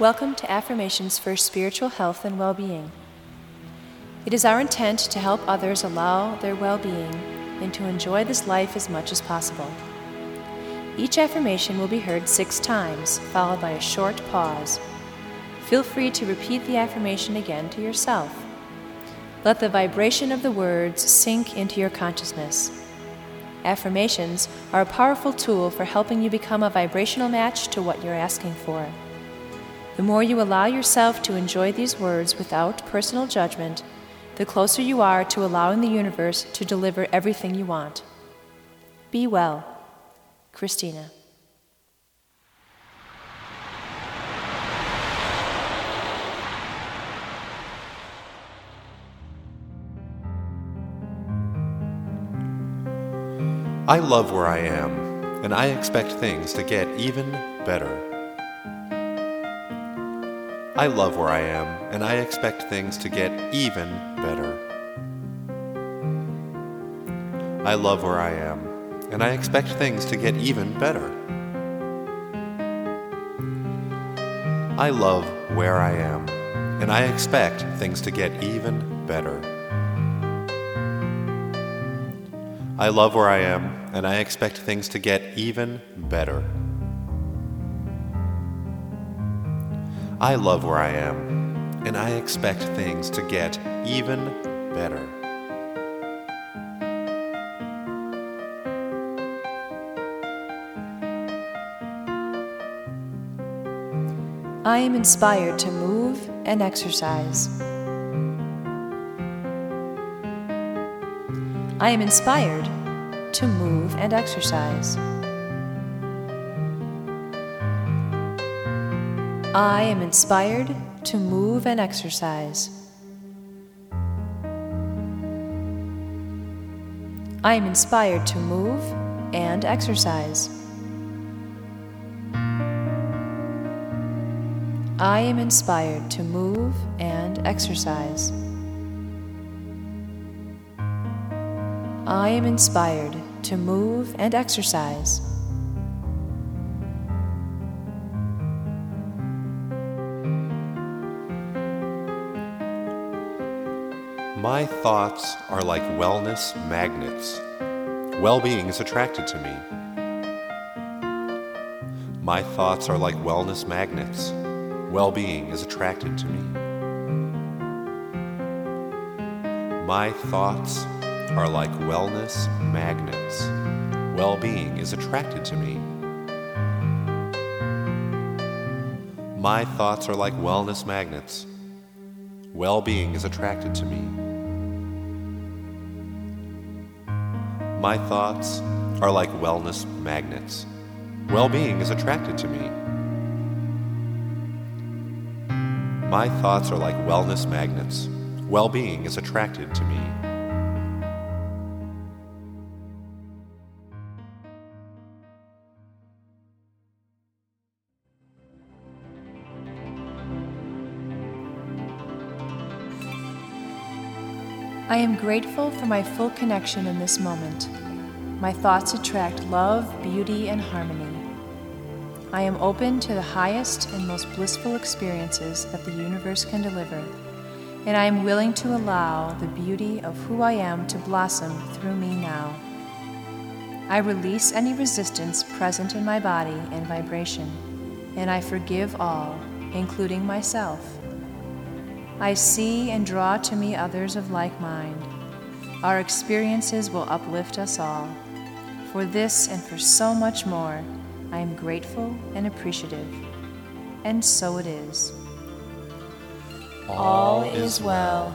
Welcome to Affirmations for Spiritual Health and Well-Being. It is our intent to help others allow their well-being and to enjoy this life as much as possible. Each affirmation will be heard six times, followed by a short pause. Feel free to repeat the affirmation again to yourself. Let the vibration of the words sink into your consciousness. Affirmations are a powerful tool for helping you become a vibrational match to what you're asking for. The more you allow yourself to enjoy these words without personal judgment, the closer you are to allowing the universe to deliver everything you want. Be well. Christina. I love where I am, and I expect things to get even better. I love where I am, and I expect things to get even better. I love where I am, and I expect things to get even better. I love where I am, and I expect things to get even better. I love where I am, and I expect things to get even better. I love where I am, and I expect things to get even better. I am inspired to move and exercise. I am inspired to move and exercise. I am inspired to move and exercise. I am inspired to move and exercise. I am inspired to move and exercise. I am inspired to move and exercise. My thoughts are like wellness magnets. Well being is attracted to me. My thoughts are like wellness magnets. Well being is attracted to me. My thoughts are like wellness magnets. Well being is attracted to me. My thoughts are like wellness magnets. Well being is attracted to me. My thoughts are like wellness magnets. Well being is attracted to me. My thoughts are like wellness magnets. Well being is attracted to me. I am grateful for my full connection in this moment. My thoughts attract love, beauty, and harmony. I am open to the highest and most blissful experiences that the universe can deliver, and I am willing to allow the beauty of who I am to blossom through me now. I release any resistance present in my body and vibration, and I forgive all, including myself. I see and draw to me others of like mind. Our experiences will uplift us all. For this and for so much more, I am grateful and appreciative. And so it is. All is well.